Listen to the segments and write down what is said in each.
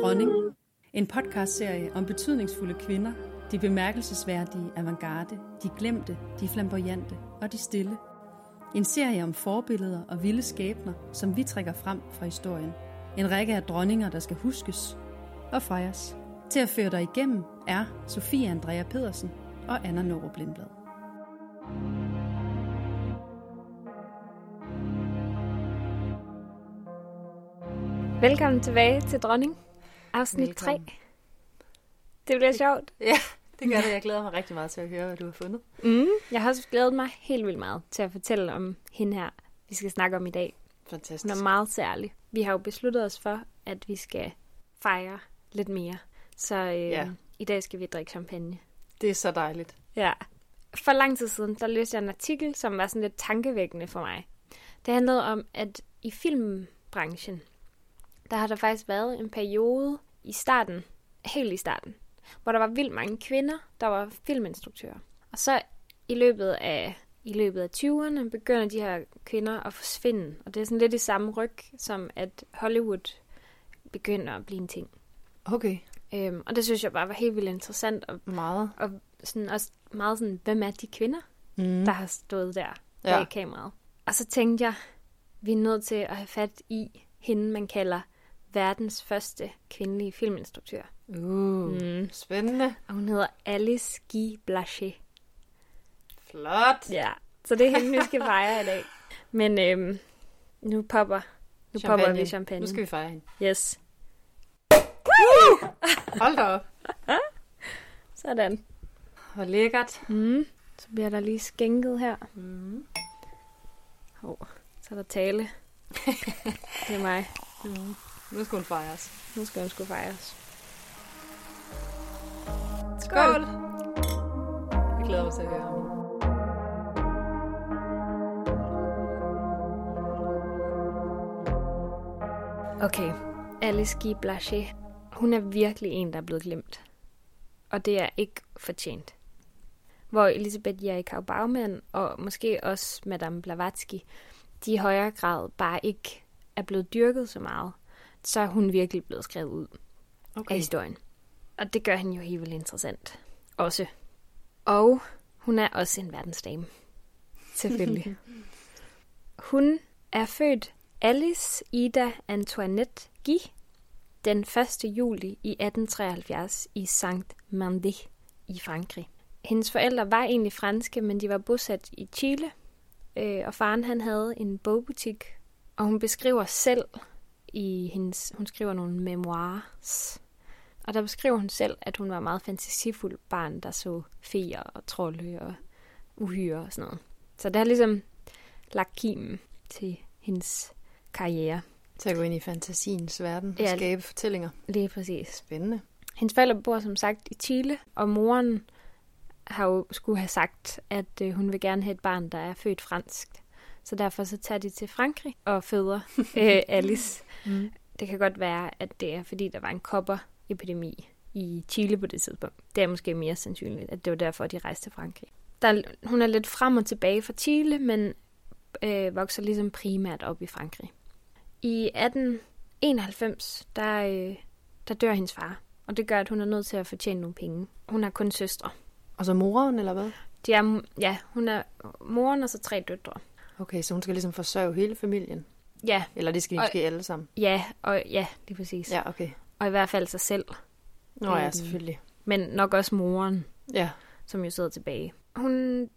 Dronning. En podcastserie om betydningsfulde kvinder, de bemærkelsesværdige avantgarde, de glemte, de flamboyante og de stille. En serie om forbilleder og vilde skæbner, som vi trækker frem fra historien. En række af dronninger, der skal huskes og fejres. Til at føre dig igennem er Sofie Andrea Pedersen og Anna Norup Lindblad. Velkommen tilbage til Dronning, afsnit Velkommen. 3. Det bliver sjovt. Ja, det gør det. Jeg glæder mig rigtig meget til at høre, hvad du har fundet. Mm, jeg har også glædet mig helt vildt meget til at fortælle om hende her, vi skal snakke om i dag. Fantastisk. Hun er meget særlig. Vi har jo besluttet os for, at vi skal fejre lidt mere. Så øh, Ja. i dag skal vi drikke champagne. Det er så dejligt. Ja. For lang tid siden, der læste jeg en artikel, som var sådan lidt tankevækkende for mig. Det handlede om, at i filmbranchen, der har der faktisk været en periode i starten, helt i starten, hvor der var vildt mange kvinder, der var filminstruktører. Og så i løbet af i løbet af 20'erne begynder de her kvinder at forsvinde. Og det er sådan lidt i samme ryg, som at Hollywood begynder at blive en ting. Okay. Øhm, og det synes jeg bare var helt vildt interessant, og, Meget. og sådan også meget sådan, hvem er de kvinder, Mm. der har stået der bag Ja. kameraet. Og så tænkte jeg, vi er nødt til at have fat i hende, man kalder verdens første kvindelige filminstruktør. Uh, Mm. spændende. Og hun hedder Alice Guy Blaché. Flot. Ja, så det er hende, vi skal fejre i dag. Men øhm, nu popper, nu popper vi champagne. Nu skal vi fejre hende. Yes. Hold da op. Sådan. Hvor lækkert. Mm. Så bliver der lige skænket her. Mm. Oh, så er der tale. det er mig. Mm. Nu skal hun fejres. Nu skal hun sgu fejres. Skål. Jeg glæder mig til at høre om hende. Okay, Alice Guy Blaché. Hun er virkelig en, der er blevet glemt. Og det er ikke fortjent. Hvor Elisabeth Jerikau Baumann og måske også Madame Blavatsky, de i højere grad bare ikke er blevet dyrket så meget, så er hun virkelig blevet skrevet ud af Okay. historien. Og det gør hende jo helt vildt interessant. Også. Og hun er også en verdensdame. Selvfølgelig. hun er født Alice Ida Antoinette Guy den 1. juli i 1873 i Saint-Mandé i Frankrig. Hendes forældre var egentlig franske, men de var bosat i Chile, øh, og faren han havde en bogbutik, og hun beskriver selv i hendes, hun skriver nogle memoirs, og der beskriver hun selv, at hun var et meget fantasifuld barn, der så feer og trolde og uhyre og sådan noget. Så det har ligesom lagt kimen til hendes karriere. Til at gå ind i fantasiens verden og Ja. skabe fortællinger. Lige præcis. Spændende. Hendes forældre bor som sagt i Chile, og moren har jo skulle have sagt, at øh, hun vil gerne have et barn, der er født fransk. Så derfor så tager de til Frankrig og føder øh, Alice. Mm. Det kan godt være, at det er, fordi der var en kopperepidemi i Chile på det tidspunkt. Det er måske mere sandsynligt, at det var derfor, de rejste til Frankrig. Der, er- hun er lidt frem og tilbage fra Chile, men øh, vokser ligesom primært op i Frankrig. I 1891, der, øh, der dør hendes far, og det gør, at hun er nødt til at fortjene nogle penge. Hun har kun søstre. Og så moren, eller hvad? De er, ja, hun er moren og så tre døtre. Okay, så hun skal ligesom forsørge hele familien. Ja, Eller det skal de Og- måske alle sammen. ja, og ja, lige præcis. Ja. Okay. Og i hvert fald sig selv. Nå ja, Øhm. selvfølgelig. Men nok også moren, Ja. som jo sidder tilbage. Hun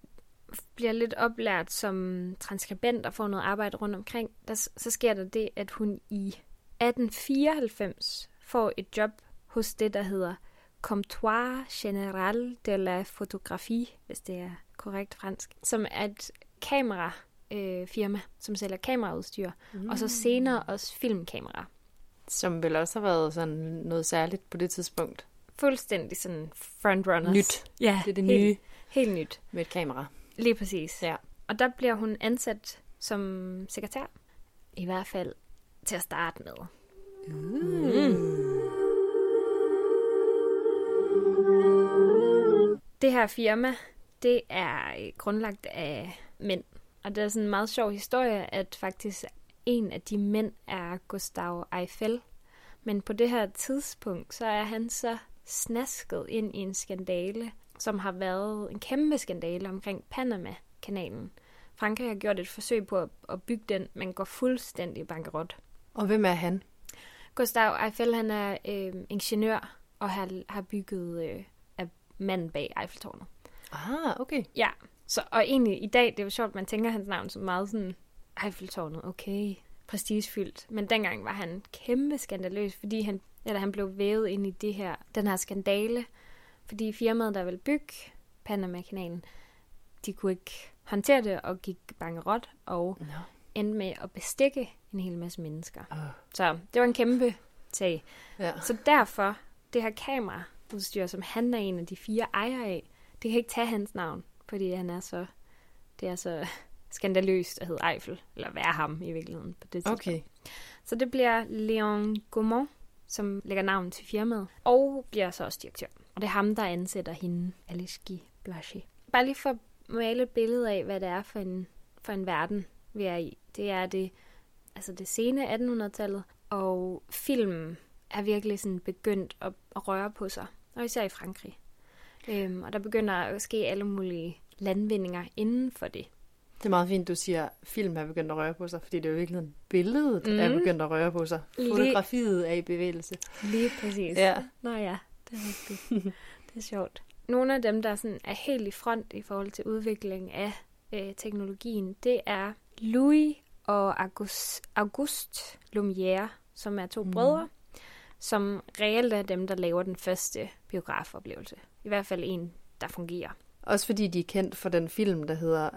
bliver lidt oplært som transkribent og får noget arbejde rundt omkring. Der, så sker der det, at hun i 1894 får et job hos det, der hedder Comptoir Général de la Photographie, hvis det er korrekt fransk, som er et kamera øh, firma, som sælger kameraudstyr, mm. og så senere også filmkamera. Som vel også har været sådan noget særligt på det tidspunkt. Fuldstændig sådan frontrunners. Nyt. Ja, Det er det helt, nye Helt nyt. med et kamera. Lige præcis. Ja. Og der bliver hun ansat som sekretær. I hvert fald til at starte med. Det her firma, det er grundlagt af mænd. Og det er sådan en meget sjov historie, at faktisk en af de mænd er Gustav Eiffel. Men på det her tidspunkt, så er han så snasket ind i en skandale, som har været en kæmpe skandale omkring Panama-kanalen. Frankrig har gjort et forsøg på at, bygge den, men går fuldstændig bankerot. Og hvem er han? Gustav Eiffel, han er øh, ingeniør og har, har bygget øh, af manden bag Eiffeltårnet. Ah, okay. Ja, så, og egentlig i dag, det er jo sjovt, man tænker hans navn som meget sådan, Eiffeltårnet, okay, prestigefyldt. Men dengang var han kæmpe skandaløs, fordi han, eller han blev vævet ind i det her, den her skandale, fordi firmaet, der ville bygge Panama-kanalen, de kunne ikke håndtere det og gik bankerot og Nå. endte med at bestikke en hel masse mennesker. Uh, Så det var en kæmpe sag. ja. Så derfor, det her kameraudstyr, som han er en af de fire ejere af, det kan ikke tage hans navn, fordi han er så, det er så skandaløst at hedde Eiffel, eller være ham i virkeligheden på det tidspunkt. Okay. Så det bliver Leon Gaumont, som lægger navn til firmaet, og bliver så også direktør. Og det er ham, der ansætter hende, Alice Blaché. Bare lige for at male et billede af, hvad det er for en, for en verden, vi er i. Det er det, altså det sene 1800-tallet, og filmen er virkelig sådan begyndt at, at røre på sig, og især i Frankrig. Øhm, og der begynder at ske alle mulige landvindinger inden for det. Det er meget fint, du siger, at film er begyndt at røre på sig, fordi det er jo virkelig billedet, mm. er Mm. begyndt at røre på sig. Lige- Fotografiet er i bevægelse. Lige præcis. Ja. Nå ja, det er rigtigt. det er sjovt. Nogle af dem, der sådan er helt i front i forhold til udvikling af øh, teknologien, det er Louis og August, August Lumière, som er to mm. brødre, som reelt er dem, der laver den første biografoplevelse. I hvert fald en, der fungerer. Også fordi de er kendt for den film, der hedder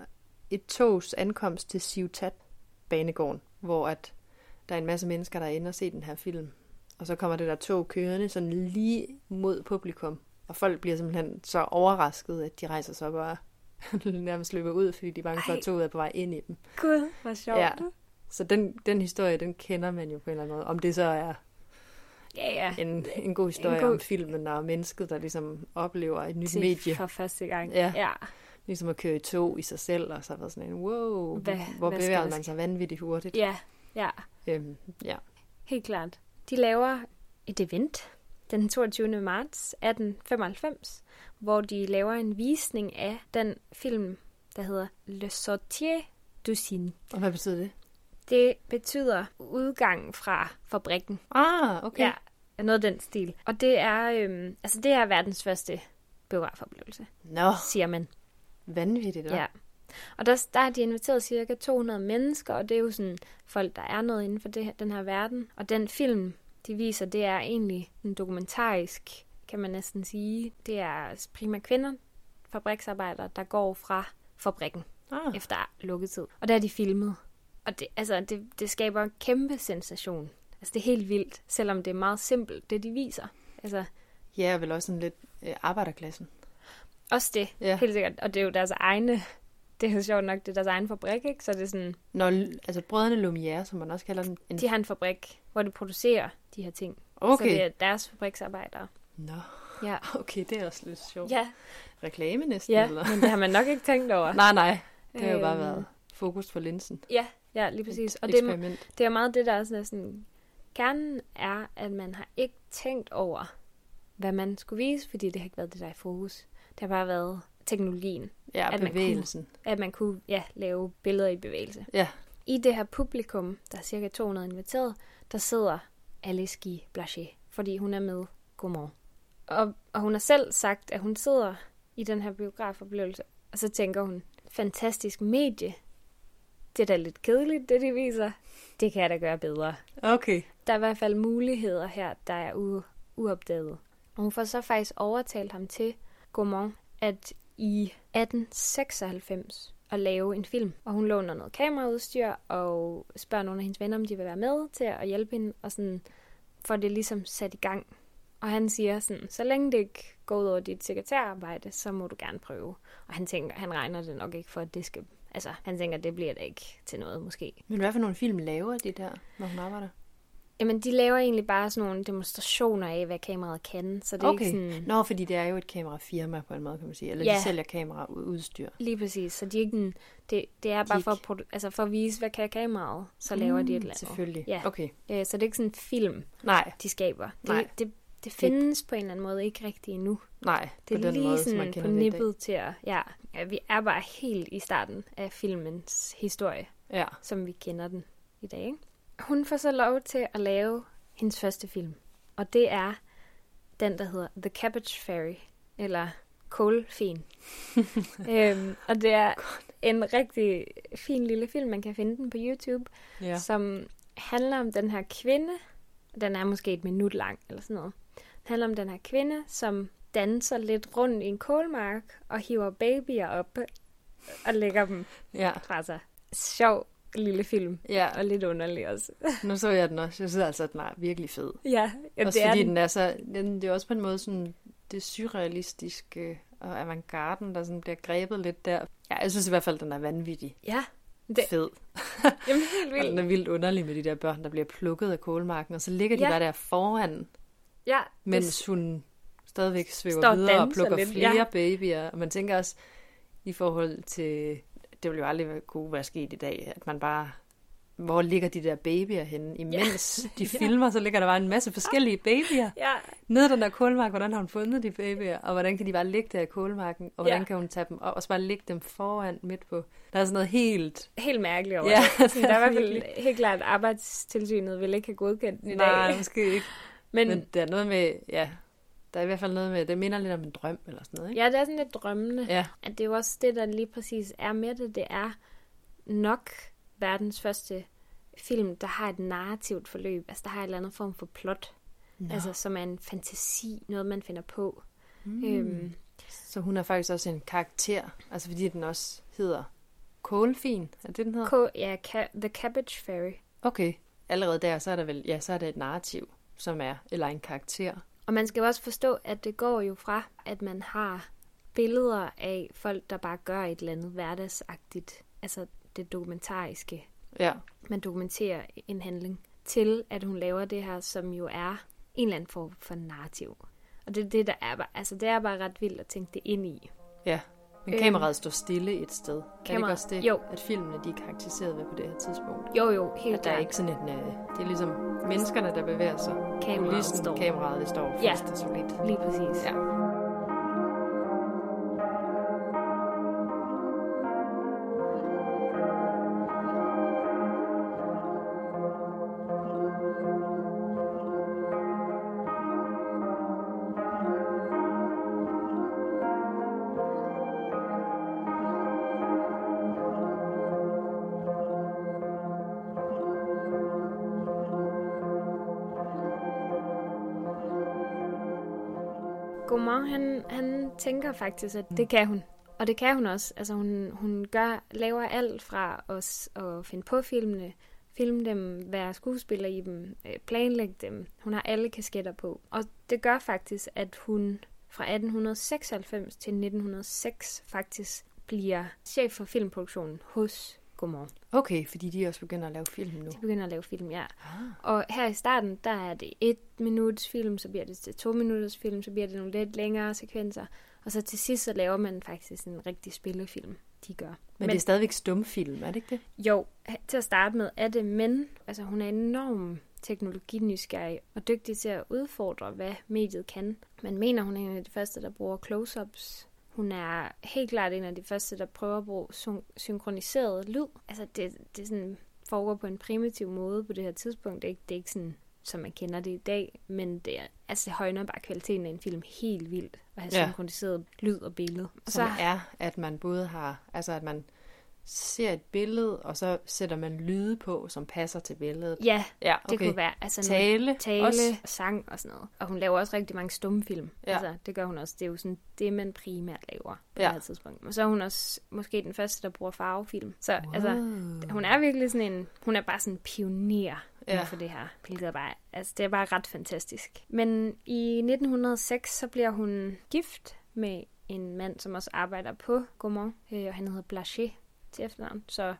Et togs ankomst til Ciutat banegården, hvor at der er en masse mennesker, der er inde og se den her film. Og så kommer det der tog kørende sådan lige mod publikum. Og folk bliver simpelthen så overrasket, at de rejser sig op og nærmest løber ud, fordi de er bange for, at toget er på vej ind i dem. Gud, hvor sjovt. Ja. Så den, den historie, den kender man jo på en eller anden måde. Om det så er ja. ja. en, en god historie En god- om filmen og mennesket, der ligesom oplever et nyt Til medie. For første gang. Ja. ja. Ligesom at køre i tog i sig selv, og så har været sådan en, wow, Hvad- hvor hvad bevæger man sig vanvittigt hurtigt. Ja, ja. Øhm, ja. Helt klart. De laver et event den 22. marts 1895, hvor de laver en visning af den film, der hedder Le Sortier du Cygne. Og hvad betyder det? Det betyder udgang fra fabrikken. Ah, okay. Ja, noget af den stil. Og det er, øhm, altså det er verdens første biografoplevelse, Nå, siger man. vanvittigt, hva'? Ja. Og der, der har de inviteret cirka 200 mennesker, og det er jo sådan folk, der er noget inden for det, her- den her verden. Og den film, de viser, det er egentlig en dokumentarisk, kan man næsten sige. Det er primært kvinder, fabriksarbejdere, der går fra fabrikken Ah, efter lukketid. Og der er de filmet. Og det, altså, det, det skaber en kæmpe sensation. Altså, det er helt vildt, selvom det er meget simpelt, det de viser. Altså, ja, og vel også sådan lidt øh, arbejderklassen. også det, Ja. helt sikkert. Og det er jo deres egne, det er jo sjovt nok, det er deres egen fabrik, ikke? Så det er sådan, Når, altså brødrene Lumière, som man også kalder dem. En... De har en fabrik, hvor de producerer de her ting. Så Okay. det er deres fabriksarbejdere. Nå, Ja, okay, det er også lidt sjovt. ja, Reklame næsten, ja eller? men det har man nok ikke tænkt over. Nej, nej. Det har jo bare Øhm, været fokus for linsen. Ja, ja, lige præcis. Og det, er- det er meget det, der er sådan, sådan... Kernen er, at man har ikke tænkt over, hvad man skulle vise, fordi det har ikke været det, der er i fokus. Det har bare været teknologien. Ja, at man bevægelsen. At man kunne ja, lave billeder i bevægelse. Ja. I det her publikum, der er cirka 200 inviteret, der sidder Alice Blaché, fordi hun er med Godmorgen. Og, og hun har selv sagt, at hun sidder i den her biografoplevelse, og så tænker hun, fantastisk medie. Det er da lidt kedeligt, det de viser. Det kan jeg da gøre bedre. Okay. Der er i hvert fald muligheder her, der er u- uopdaget. Og hun får så faktisk overtalt ham til Gaumont, at i 1896 at lave en film. Og hun låner noget kameraudstyr og spørger nogle af hendes venner, om de vil være med til at hjælpe hende, og sådan får det ligesom sat i gang. Og han siger sådan, så længe det ikke går ud over dit sekretærarbejde, så må du gerne prøve. Og han tænker, han regner det nok ikke for, at det skal... Altså, han tænker, det bliver det ikke til noget, måske. Men hvad for nogle film laver de der, når hun arbejder? Jamen, de laver egentlig bare sådan nogle demonstrationer af, hvad kameraet kan. Så det er Okay. ikke sådan... Nå, fordi det er jo et kamerafirma på en måde, kan man sige. Eller Ja. de sælger kameraudstyr. Lige præcis. Så de er ikke en, det, det er bare De for at, produ- altså for at vise, hvad kan kameraet, så laver de et eller andet. Selvfølgelig. Ja. Okay. Øh, så det er ikke sådan en film, Nej, de skaber. Det, Nej. det, det findes på en eller anden måde ikke rigtigt endnu. nej. Det er på den lige måde, sådan man på nippet til at... Ja, ja, vi er bare helt i starten af filmens historie, Ja. som vi kender den i dag. Ikke? Hun får så lov til at lave hendes første film, og det er den, der hedder The Cabbage Fairy, eller Kålfen. øhm, og det er en rigtig fin lille film, man kan finde den på YouTube, ja. som handler om den her kvinde. Den er måske et minut lang, eller sådan noget. Den handler om den her kvinde, som danser lidt rundt i en kålmark, og hiver babyer op og lægger dem Ja. fra sig. Sjov lille film, ja. og lidt underlig også. Nu så jeg den også. Jeg synes altså, at den er virkelig fed. Ja, ja også det er fordi den. den er så... Den, det er også på en måde sådan det surrealistiske og avantgarden, der sådan bliver grebet lidt der. Ja, jeg synes i hvert fald, den er vanvittig Ja, det... Fed. jamen helt Og den vildt. er vildt underlig med de der børn, der bliver plukket af kålmarken, og så ligger de Ja. bare der foran, Ja, mens hun stadigvæk svæver Står videre og plukker lidt, flere ja. babyer. Og man tænker også, i forhold til, det ville jo aldrig kunne være sket i dag, at man bare, hvor ligger de der babyer henne? Imens de Ja. filmer, så ligger der bare en masse forskellige babyer. ja, Nede i den der kålmark, hvordan har hun fundet de babyer, og hvordan kan de bare ligge der i kålmarken, og hvordan Ja. kan hun tage dem op, og så bare lægge dem foran midt på. Der er sådan noget helt... helt mærkeligt over Ja, det. Sådan, der er i hvert fald helt klart, at arbejdstilsynet vil ikke have godkendt den i Nej, dag. måske ikke. Men, Men der er noget med, ja, der er i hvert fald noget med, det minder lidt om en drøm eller sådan noget, ikke? ja, det er sådan lidt drømmende. Ja, at det er jo også det, der lige præcis er med det. Det er nok verdens første film, der har et narrativt forløb. Altså, der har en eller anden form for plot. Nå. Altså, som er en fantasi, noget man finder på. Mm. Øhm, Så hun er faktisk også en karakter, altså fordi den også hedder Kålfin, er det den hedder? K- ja, Ca- The Cabbage Fairy. Okay, allerede der, så er der vel, ja, så er det et narrativ, som er, eller en karakter. Og man skal jo også forstå, at det går jo fra, at man har billeder af folk, der bare gør et eller andet hverdagsagtigt, altså det dokumentariske, Ja, man dokumenterer en handling, til at hun laver det her, som jo er en eller anden form for narrativ. Og det er det, der er bare, altså det er bare ret vildt at tænke det ind i. ja. Men Øhm, kameraet står stille et sted. Er det også det, jo. at filmene de er karakteriseret ved på det her tidspunkt? Jo, jo, helt At der er ikke sådan en, øh, det er ligesom menneskerne, der bevæger sig. Kameraet Kulissen, står. Kameraet, det står Ja. fast og solidt. Lige præcis. Ja. Han, tænker faktisk, at det kan hun. Og det kan hun også. Altså hun, hun gør, laver alt fra os at finde på filmene, filme dem, være skuespiller i dem, øh, planlægge dem. Hun har alle kasketter på. Og det gør faktisk, at hun fra 1896 til 1906 faktisk bliver chef for filmproduktionen hos Gaumont. Okay, fordi de også begynder at lave film nu. De begynder at lave film, ja. Ah. Og her i starten, der er det et minuts film, så bliver det til to minutters film, så bliver det nogle lidt længere sekvenser. Og så til sidst, så laver man faktisk en rigtig spillefilm, de gør. Men, men det er stadigvæk stumfilm, er det ikke det? Jo, til at starte med er det, men altså, hun er enormt teknologinysgerrig og dygtig til at udfordre, hvad mediet kan. Man mener, hun er en af de første, der bruger close-ups. Hun er helt klart en af de første, der prøver at bruge syn- synkroniseret lyd. Altså, det, det sådan, foregår på en primitiv måde på det her tidspunkt. Det er ikke, det er ikke sådan, som man kender det i dag, men det, er, altså, det højner bare kvaliteten af en film helt vildt at have Ja. synkroniseret lyd og billede. Og Som er, at man både har, altså at man ser et billede, og så sætter man lyde på, som passer til billedet. Ja, Ja, det okay. kunne være altså, Tale, tale, også. sang og sådan noget. Og hun laver også rigtig mange stumfilm. Ja. Altså, det gør hun også. Det er jo sådan det, man primært laver på Ja. det her tidspunkt. Og så er hun også måske den første, der bruger farvefilm. Så wow. altså, hun er virkelig sådan en, hun er bare sådan en pioner Ja. for det her. Hvilket er bare, altså, det er bare ret fantastisk. Men i 1906, så bliver hun gift med en mand, som også arbejder på Gaumont, øh, og han hedder Blanchet til efternavn, så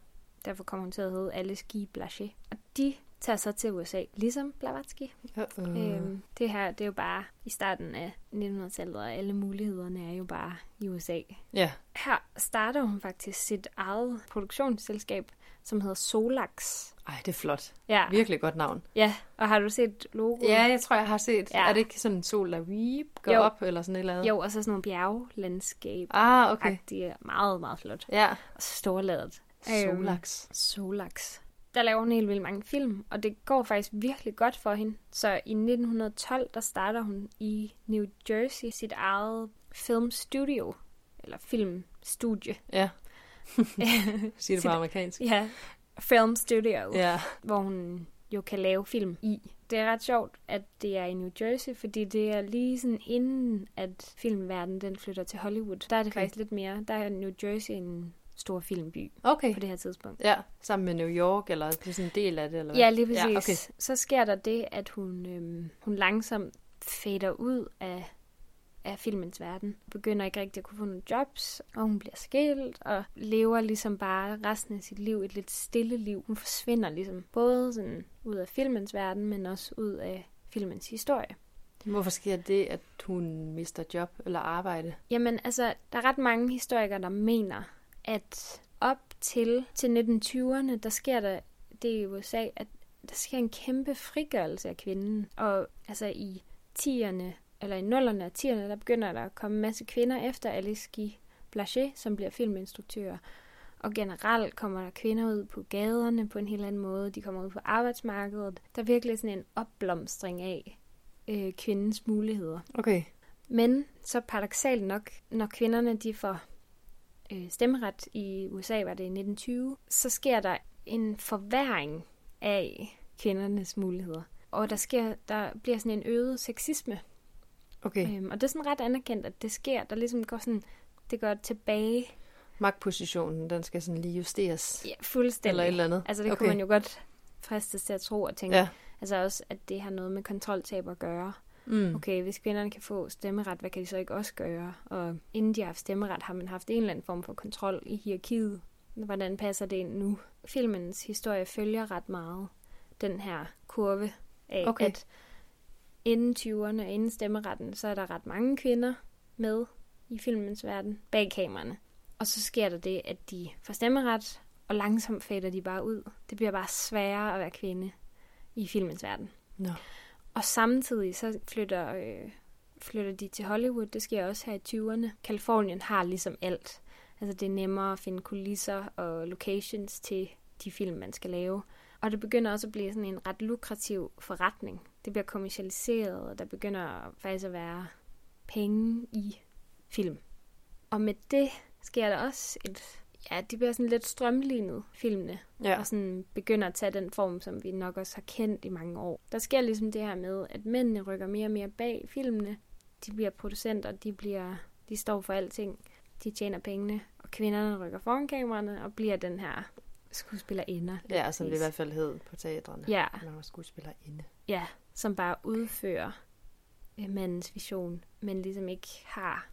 derfor kommer hun til at hedde Alice Guy Blanchet. Og de tager så til USA, ligesom Blavatsky. Uh-uh. Øhm, det her, det er jo bare i starten af 1900-tallet, og alle mulighederne er jo bare i USA. Ja, Her starter hun faktisk sit eget produktionsselskab, som hedder Solax. ej, det er flot. Ja, Virkelig godt navn. ja. og har du set logoet? Ja, jeg tror, jeg har set. Ja. Er det ikke sådan en sol, der weep, går Jo. op, eller sådan et eller andet? Jo, og så sådan nogle bjerglandskab. Ah, okay. Okay. Meget, meget flot. Ja. Og så storladet. Solax. Solax. Der laver hun helt vildt mange film, og det går faktisk virkelig godt for hende. Så i 1912, der starter hun i New Jersey sit eget filmstudio, eller filmstudie. Ja, siger det på amerikansk. ja, film studio, Ja. hvor hun jo kan lave film i. Det er ret sjovt, at det er i New Jersey, fordi det er lige sådan inden, at filmverdenen den flytter til Hollywood. Der er det Okay. faktisk lidt mere. Der er New Jersey en stor filmby Okay. på det her tidspunkt. Ja, sammen med New York, eller det er sådan en del af det, eller hvad? Ja, lige præcis. Ja, okay. Så sker der det, at hun, øhm, hun langsomt fader ud af, af filmens verden. Begynder ikke rigtig at kunne få nogle jobs, og hun bliver skilt, og lever ligesom bare resten af sit liv et lidt stille liv. Hun forsvinder ligesom både sådan ud af filmens verden, men også ud af filmens historie. Hvorfor sker det, at hun mister job eller arbejde? Jamen, altså, der er ret mange historikere, der mener, at op til, til 1920'erne, der sker der det i USA, at der sker en kæmpe frigørelse af kvinden. Og altså i 10'erne, eller i 0'erne og 10'erne, der begynder der at komme en masse kvinder efter Alice Guy Blaché, som bliver filminstruktør. Og generelt kommer der kvinder ud på gaderne på en helt anden måde. De kommer ud på arbejdsmarkedet. Der er virkelig sådan en opblomstring af øh, kvindens muligheder. Okay. Men så paradoxalt nok, når kvinderne de får øh, stemmeret i USA, var det i 1920, så sker der en forværing af kvindernes muligheder. Og der, sker, der bliver sådan en øget sexisme. Okay. Øhm, og det er sådan ret anerkendt, at det sker. Der ligesom går sådan, det går tilbage. Magtpositionen, den skal sådan lige justeres. Ja, fuldstændig. Eller et eller andet. Altså det okay. kunne man jo godt fristes til at tro og tænke. Ja. Altså også, at det har noget med kontroltab at gøre. Mm. Okay, hvis kvinderne kan få stemmeret, hvad kan de så ikke også gøre? Og inden de har haft stemmeret, har man haft en eller anden form for kontrol i hierarkiet. Hvordan passer det ind nu? Filmens historie følger ret meget den her kurve af, Okay. at inden 20'erne og inden stemmeretten, så er der ret mange kvinder med i filmens verden bag kameraerne. Og så sker der det, at de får stemmeret, og langsomt fader de bare ud. Det bliver bare sværere at være kvinde i filmens verden. Nå. Og samtidig så flytter, øh, flytter de til Hollywood. Det sker også her i 20'erne. Kalifornien har ligesom alt. Altså det er nemmere at finde kulisser og locations til de film, man skal lave. Og det begynder også at blive sådan en ret lukrativ forretning. Det bliver kommercialiseret, og der begynder faktisk at være penge i film. Og med det sker der også et... Ja, de bliver sådan lidt strømlignet, filmene Ja. og sådan begynder at tage den form, som vi nok også har kendt i mange år. Der sker ligesom det her med, at mændene rykker mere og mere bag filmene. De bliver producenter, de, bliver, de står for alting. De tjener pengene, og kvinderne rykker foran kameraerne og bliver den her skuespillerinde. Ja, som det i hvert fald hed på teatrene. Ja, Man var skuespillerinde. ja, som bare udfører øh, mandens vision, men ligesom ikke har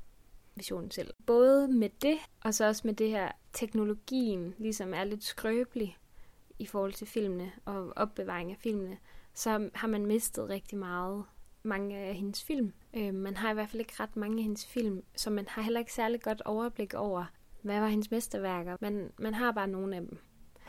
visionen selv. Både med det, og så også med det her, teknologien ligesom er lidt skrøbelig i forhold til filmene og opbevaring af filmene, så har man mistet rigtig meget mange af hendes film. Øh, man har i hvert fald ikke ret mange af hendes film, så man har heller ikke særlig godt overblik over, hvad var hendes mesterværker. Man, man har bare nogle af dem.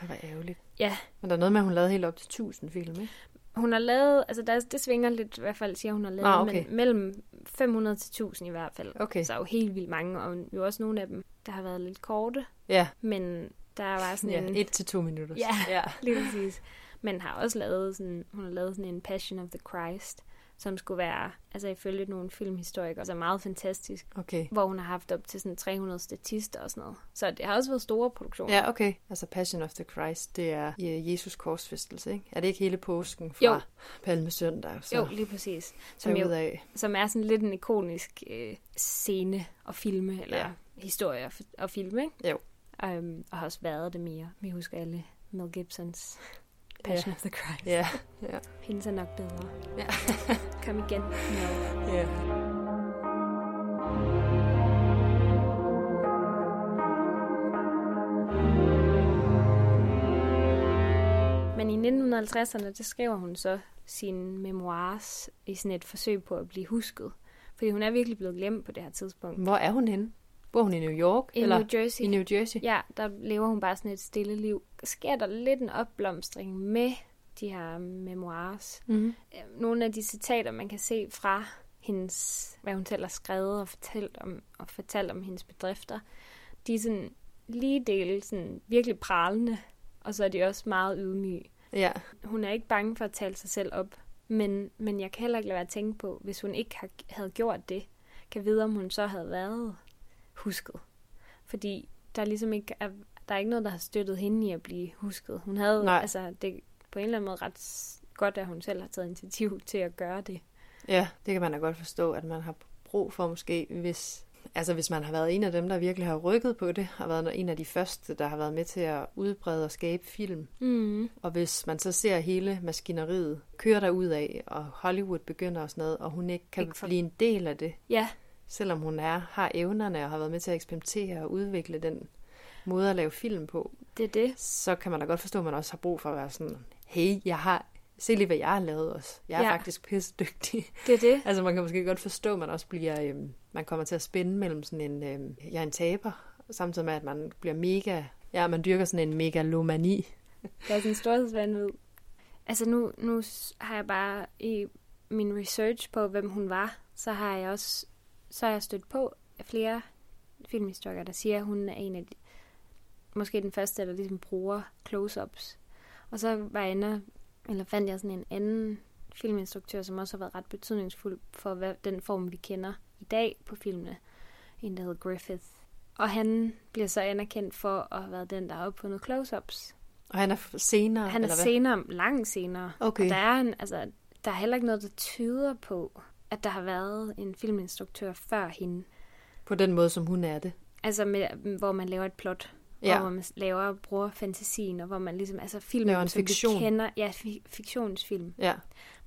Det var ærgerligt. Ja, Men der er noget med, at hun lavede helt op til 1000 film, ikke? Hun har lavet, altså der, det svinger lidt, i hvert fald siger hun har lavet, Ah, okay. men mellem 500 til 1000 i hvert fald. Okay. Så er jo helt vildt mange, og jo også nogle af dem, der har været lidt korte, Ja, men der var sådan ja en... et til to minutter. Ja. ja. Lige præcis. Men har også lavet sådan, hun har lavet sådan en Passion of the Christ, som skulle være, altså ifølge nogle filmhistorikere, så meget fantastisk, Okay. hvor hun har haft op til sådan 300 statister og sådan noget. Så det har også været store produktioner. Ja, okay. Altså Passion of the Christ, det er Jesus korsfæstelse, ikke? Er det ikke hele påsken fra Jo. Palmesøndag? Så Jo, lige præcis. Som jo af. som er sådan lidt en ikonisk øh, scene og filme, eller ja. historie og, og film, ikke? Jo. Um, og har også været det mere. Vi husker alle Mel Gibsons Passion of the Christ. Ja. ja. Hendes er nok bedre. Ja. Kom igen. No. ja. Men i 1950'erne, der skriver hun så sine memoirs i sådan et forsøg på at blive husket. Fordi hun er virkelig blevet glemt på det her tidspunkt. Hvor er hun henne? Bor hun i New York? I eller New Jersey. i New Jersey? Ja, der lever hun bare sådan et stille liv. Sker der lidt en opblomstring med de her memoirs. Mm-hmm. Nogle af de citater, man kan se fra hendes, hvad hun selv har skrevet og fortalt om, og fortalt om hendes bedrifter, de er sådan lige del sådan virkelig pralende, og så er de også meget ydmyge. Ja. Hun er ikke bange for at tale sig selv op, men, men jeg kan heller ikke lade være at tænke på, hvis hun ikke havde gjort det, kan vide, om hun så havde været husket. Fordi der er ligesom ikke, er, der er ikke noget, der har støttet hende i at blive husket. Hun havde, Nej. altså, det på en eller anden måde ret godt, at hun selv har taget initiativ til at gøre det. Ja, det kan man da godt forstå, at man har brug for måske, hvis, altså hvis man har været en af dem, der virkelig har rykket på det, har været en af de første, der har været med til at udbrede og skabe film. Mm. Og hvis man så ser hele maskineriet køre derud af, og Hollywood begynder og sådan noget, og hun ikke kan ikke for- blive en del af det, Ja, selvom hun er, har evnerne og har været med til at eksperimentere og udvikle den måde at lave film på, det er det. så kan man da godt forstå, at man også har brug for at være sådan, hey, jeg har, se lige hvad jeg har lavet også. Jeg er Ja. faktisk pisse dygtig. Det er det. altså man kan måske godt forstå, at man også bliver, øhm, man kommer til at spænde mellem sådan en, øhm, jeg er en taber, samtidig med, at man bliver mega, ja, man dyrker sådan en megalomani. Der er sådan en storhedsvandvid. Altså nu, nu har jeg bare i min research på, hvem hun var, så har jeg også så har jeg stødt på flere filmhistorikere, der siger, at hun er en af de, måske den første, der ligesom bruger close-ups. Og så var jeg inde, eller fandt jeg sådan en anden filminstruktør, som også har været ret betydningsfuld for hvad, den form, vi kender i dag på filmene. En, der hedder Griffith. Og han bliver så anerkendt for at have været den, der har opfundet close-ups. Og han er senere, Han er eller hvad? senere, langt senere. Okay. Og der er, en, altså, der er heller ikke noget, der tyder på, at der har været en filminstruktør før hende. På den måde, som hun er det. Altså, med, hvor man laver et plot. Ja. Og hvor man laver bruger fantasien, og hvor man ligesom, altså film, Laver en som fiktion. vi kender, ja, fi- fiktionsfilm. Ja.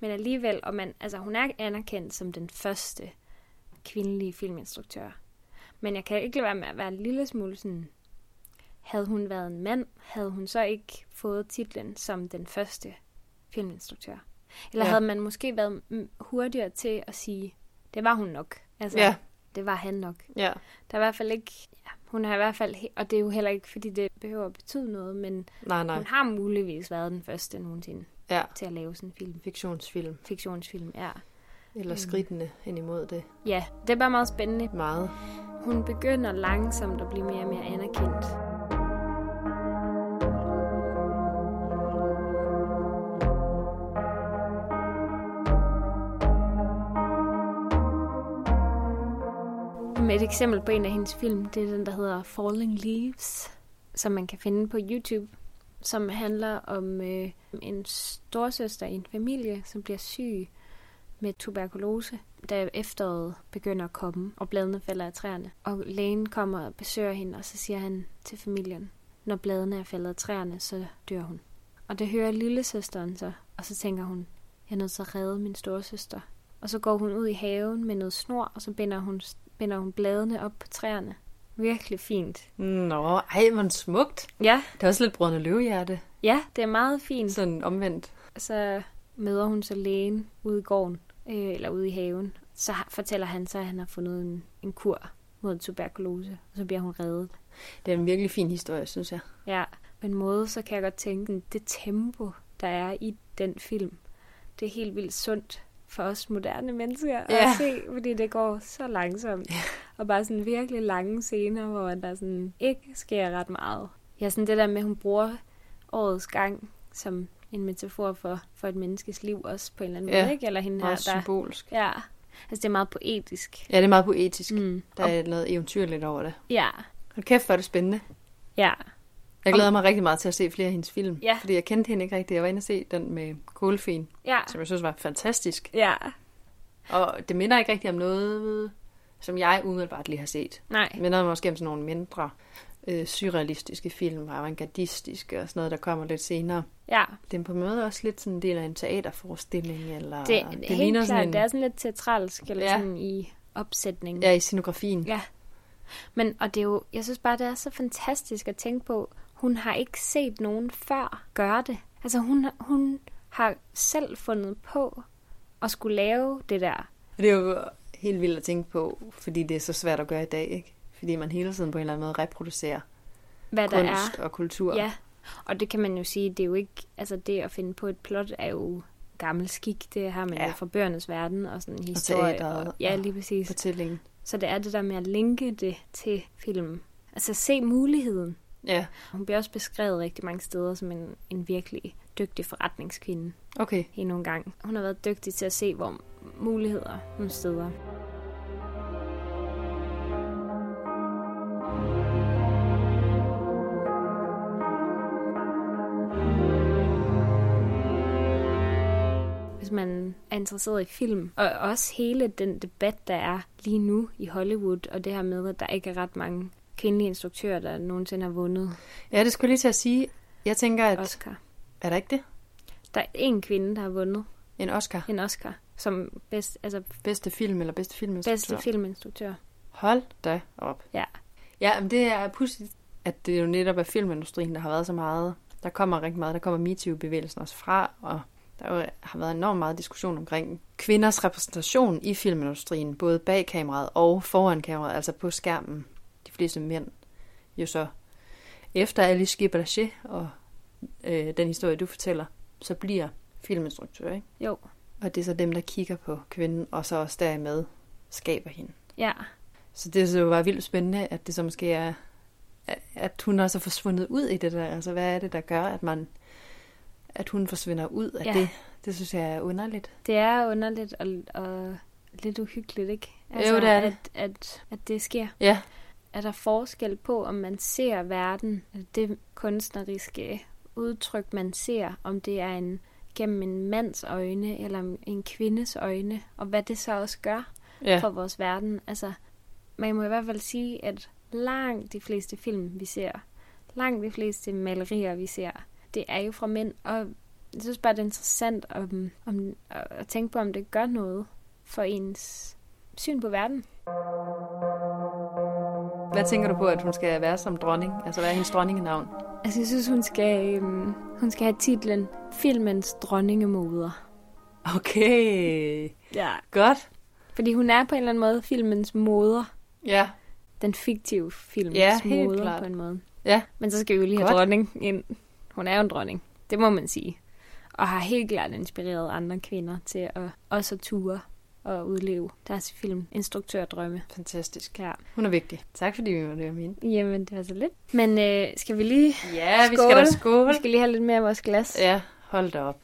Men alligevel, og man, altså hun er anerkendt som den første kvindelige filminstruktør. Men jeg kan ikke lade være med at være en lille smule sådan, havde hun været en mand, havde hun så ikke fået titlen som den første filminstruktør? Eller ja. Havde man måske været mm, hurtigere til at sige, det var hun nok. Altså, Ja. det var han nok. Ja. Der er i hvert fald ikke, ja, hun har i hvert fald, og det er jo heller ikke, fordi det behøver at betyde noget, men Nej, nej. hun har muligvis været den første nogensinde Ja. til at lave sådan en film. Fiktionsfilm. Fiktionsfilm, ja. Eller skridtene hen imod det. Ja, det er bare meget spændende. Meget. Hun begynder langsomt at blive mere og mere anerkendt. Med et eksempel på en af hendes film, det er den, der hedder Falling Leaves, som man kan finde på YouTube, som handler om øh, en storsøster i en familie, som bliver syg med tuberkulose, da efteråret begynder at komme, og bladene falder af træerne. Og lægen kommer og besøger hende, og så siger han til familien, når bladene er faldet af træerne, så dør hun. Og det hører lillesøsteren så, og så tænker hun, jeg er nødt til at redde min storesøster. Og så går hun ud i haven med noget snor, og så binder hun, binder hun bladene op på træerne. Virkelig fint. Nå, ej, hvor smukt. Ja, Det er også lidt brødende løvehjerte. ja, det er meget fint. Sådan omvendt. så møder hun så lægen ude i gården, øh, eller ude i haven. Så fortæller han så, at han har fundet en, en kur mod tuberkulose, og så bliver hun reddet. Det er en virkelig fin historie, synes jeg. Ja, på en måde, så kan jeg godt tænke, det tempo, der er i den film, det er helt vildt sundt for os moderne mennesker ja. At se, fordi det går så langsomt. Ja. Og bare sådan virkelig lange scener, hvor der sådan ikke sker ret meget. Ja, sådan det der med, at hun bruger årets gang som en metafor for, for et menneskes liv også på en eller anden Ja, måde, ikke? Eller hende her, der... symbolsk. Ja, altså det er meget poetisk. Ja, det er meget poetisk. Mm. Der er noget eventyrligt over det. Ja, Hold kæft, hvor er det spændende. ja, Jeg glæder mig rigtig meget til at se flere af hendes film. Ja. Fordi jeg kendte hende ikke rigtigt. Jeg var inde og se den med Kålfen, ja, som jeg synes var fantastisk. ja. Og det minder ikke rigtig om noget, som jeg umiddelbart lige har set. Nej, Det minder måske om sådan nogle mindre øh, surrealistiske film, avantgardistiske og sådan noget, der kommer lidt senere. ja. Det er på en måde også lidt sådan en del af en teaterforestilling, eller Det, det, helt klart, sådan en... det er sådan lidt teatralsk, eller ja. Sådan i opsætning. ja, i scenografien. Ja. Men, og det er jo, jeg synes bare, det er så fantastisk at tænke på, hun har ikke set nogen før gøre det. Altså hun, hun har selv fundet på at skulle lave det der. Og det er jo helt vildt at tænke på, fordi det er så svært at gøre i dag, ikke? Fordi man hele tiden på en eller anden måde reproducerer Hvad kunst der er. og kultur. Ja, og det kan man jo sige, det er jo ikke, altså det at finde på et plot er jo gammel skik, det har man Ja. jo fra bøgernes verden og sådan historie. teateret og, ja, og lige præcis. Fortællingen. Så det er det der med at linke det til filmen. Altså se muligheden. Ja, Hun bliver også beskrevet rigtig mange steder som en, en virkelig dygtig forretningskvinde okay. endnu en gang. Hun har været dygtig til at se, hvor muligheder nogle steder. Hvis man er interesseret i film, og også hele den debat, der er lige nu i Hollywood, og det her med, at der ikke er ret mange kvindelige instruktører, der nogensinde har vundet Ja, det skulle lige til at sige. Jeg tænker, at... Oscar. Er der ikke det? Der er en kvinde, der har vundet En Oscar? en Oscar som bedst, altså Bedste film eller bedste filminstruktør? bedste filminstruktør. Hold da op. Ja. Ja, men det er pudsigt, at det jo netop er filmindustrien, der har været så meget. Der kommer rigtig meget. Der kommer MeToo-bevægelsen også fra, og der jo har været enormt meget diskussion omkring kvinders repræsentation i filmindustrien, både bag kameraet og foran kameraet, altså på skærmen. Fleste mænd jo så efter Alice Guy og øh, den historie, du fortæller, så bliver filminstruktør, ikke? Jo, Og det er så dem, der kigger på kvinden, og så også dermed skaber hende. ja. Så det så var vildt spændende, at det så måske er, at hun også er forsvundet ud i det der. Altså, hvad er det, der gør, at man at hun forsvinder ud af Ja. det? Det synes jeg er underligt. Det er underligt og, og lidt uhyggeligt, ikke? Altså, Jo, det er det. At, at, at det sker. Ja, Er der forskel på, om man ser verden, det kunstneriske udtryk, man ser, om det er en gennem en mands øjne eller en kvindes øjne, og hvad det så også gør ja. for vores verden. Altså, man må i hvert fald sige, at langt de fleste film, vi ser, langt de fleste malerier, vi ser, det er jo fra mænd, og jeg synes bare, det er interessant om, om, at tænke på, om det gør noget for ens syn på verden. Hvad tænker du på, at hun skal være som dronning? Altså, hvad er hendes dronningenavn? Altså, jeg synes, hun skal, øhm, hun skal have titlen Filmens dronningemoder. Okay, Ja. godt. Fordi hun er på en eller anden måde filmens moder. Ja, Den fiktive filmens Ja, helt moder klart. på en måde. ja, Men så skal vi jo lige have Godt. dronning ind. Hun er jo en dronning, det må man sige. Og har helt klart inspireret andre kvinder til at også ture og udleve deres filminstruktørdrømme. fantastisk. Ja. Hun er vigtig. Tak fordi vi var det mine. Jamen, det var så lidt. Men øh, skal vi lige... Ja, vi Skål. skal da skåle. Vi skal lige have lidt mere af vores glas. Ja, hold da op.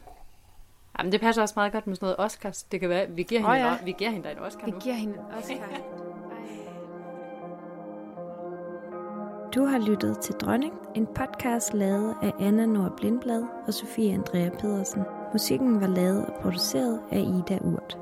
Jamen, det passer også meget godt med sådan noget Oscars. Det kan være, vi giver hende, oh, ja. ja. vi giver hende da en Oscar Vi nu. giver hende også Du har lyttet til Dronning, en podcast lavet af Anna Nord Blindblad og Sofie Andrea Pedersen. Musikken var lavet og produceret af Ida Urt.